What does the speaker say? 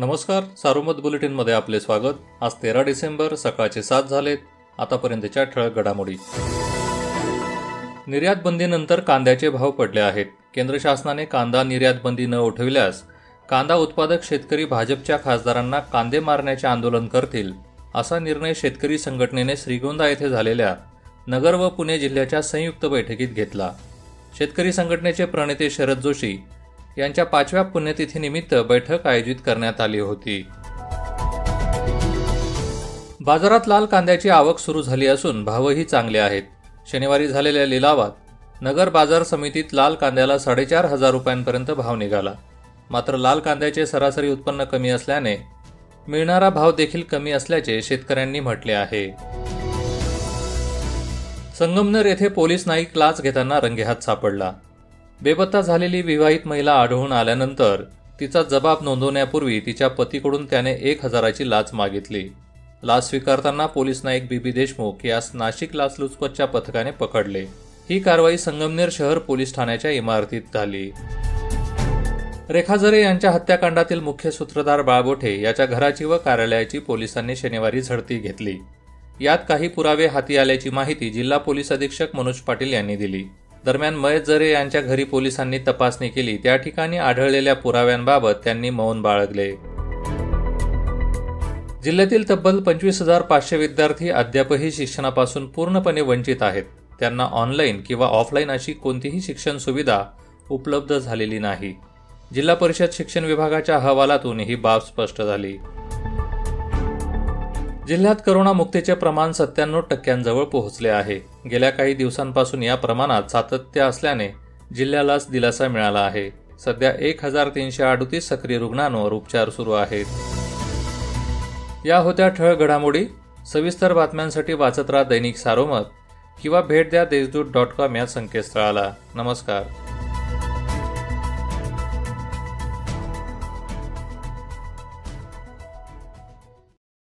नमस्कार सारोमत बुलेटिनमध्ये आपले स्वागत. आज तेरा डिसेंबर सकाळचे सात झालेत. आतापर्यंतच्या ठळक घडामोडी. निर्यात बंदीनंतर कांद्याचे भाव पडले आहेत. केंद्र शासनाने कांदा निर्यात बंदी न उठविल्यास कांदा उत्पादक शेतकरी भाजपच्या खासदारांना कांदे मारण्याचे आंदोलन करतील असा निर्णय शेतकरी संघटनेने श्रीगोंदा येथे झालेल्या नगर व पुणे जिल्ह्याच्या संयुक्त बैठकीत घेतला. शेतकरी संघटनेचे प्रणेते शरद जोशी यांच्या पाचव्या पुण्यतिथीनिमित्त बैठक आयोजित करण्यात आली होती. बाजारात लाल कांद्याची आवक सुरू झाली असून भावही चांगले आहेत. शनिवारी झालेल्या लिलावात नगर बाजार समितीत लाल कांद्याला साडेचार हजार रुपयांपर्यंत भाव निघाला. मात्र लाल कांद्याचे सरासरी उत्पन्न कमी असल्याने मिळणारा भाव देखील कमी असल्याचे शेतकऱ्यांनी म्हटले आहे. संगमनेर येथे पोलीस नाईक लाच घेताना रंगेहात सापडला. बेपत्ता झालेली विवाहित महिला आढळून आल्यानंतर तिचा जबाब नोंदवण्यापूर्वी तिच्या पतीकडून त्याने एक हजाराची लाच मागितली. लाच स्वीकारताना police Naik B B Deshmukh यास नाशिक लाचलुचपतच्या पथकाने पकडले. ही कारवाई संगमनेर शहर पोलीस ठाण्याच्या इमारतीत झाली. रेखा जरे यांच्या हत्याकांडातील मुख्य सूत्रधार बाळबोठे याच्या घराची व कार्यालयाची पोलिसांनी शनिवारी झडती घेतली. यात काही पुरावे हाती आल्याची माहिती जिल्हा पोलीस अधीक्षक मनोज पाटील यांनी दिली. दरम्यान मयत जरे यांच्या घरी पोलिसांनी तपासणी केली. त्या ठिकाणी आढळलेल्या पुराव्यांबाबत त्यांनी मौन बाळगले. जिल्ह्यातील तब्बल पंचवीस हजार पाचशे विद्यार्थी अद्यापही शिक्षणापासून पूर्णपणे वंचित आहेत. त्यांना ऑनलाईन किंवा ऑफलाईन अशी कोणतीही शिक्षण सुविधा उपलब्ध झालेली नाही. जिल्हा परिषद शिक्षण विभागाच्या अहवालातून ही बाब स्पष्ट झाली. जिल्ह्यात करोनामुक्तीचे प्रमाण सत्त्याण्णव टक्क्यांजवळ पोहोचले आहे. गेल्या काही दिवसांपासून या प्रमाणात सातत्य असल्याने जिल्ह्यालाच दिलासा मिळाला आहे. सध्या एक हजार तीनशे अडतीस सक्रिय रुग्णांवर उपचार सुरू आहेत. या होत्या ठळ घडामोडी. सविस्तर बातम्यांसाठी वाचत राहा दैनिक सारोमत किंवा भेट द्या देशदूत डॉट कॉम या संकेतस्थळाला. नमस्कार.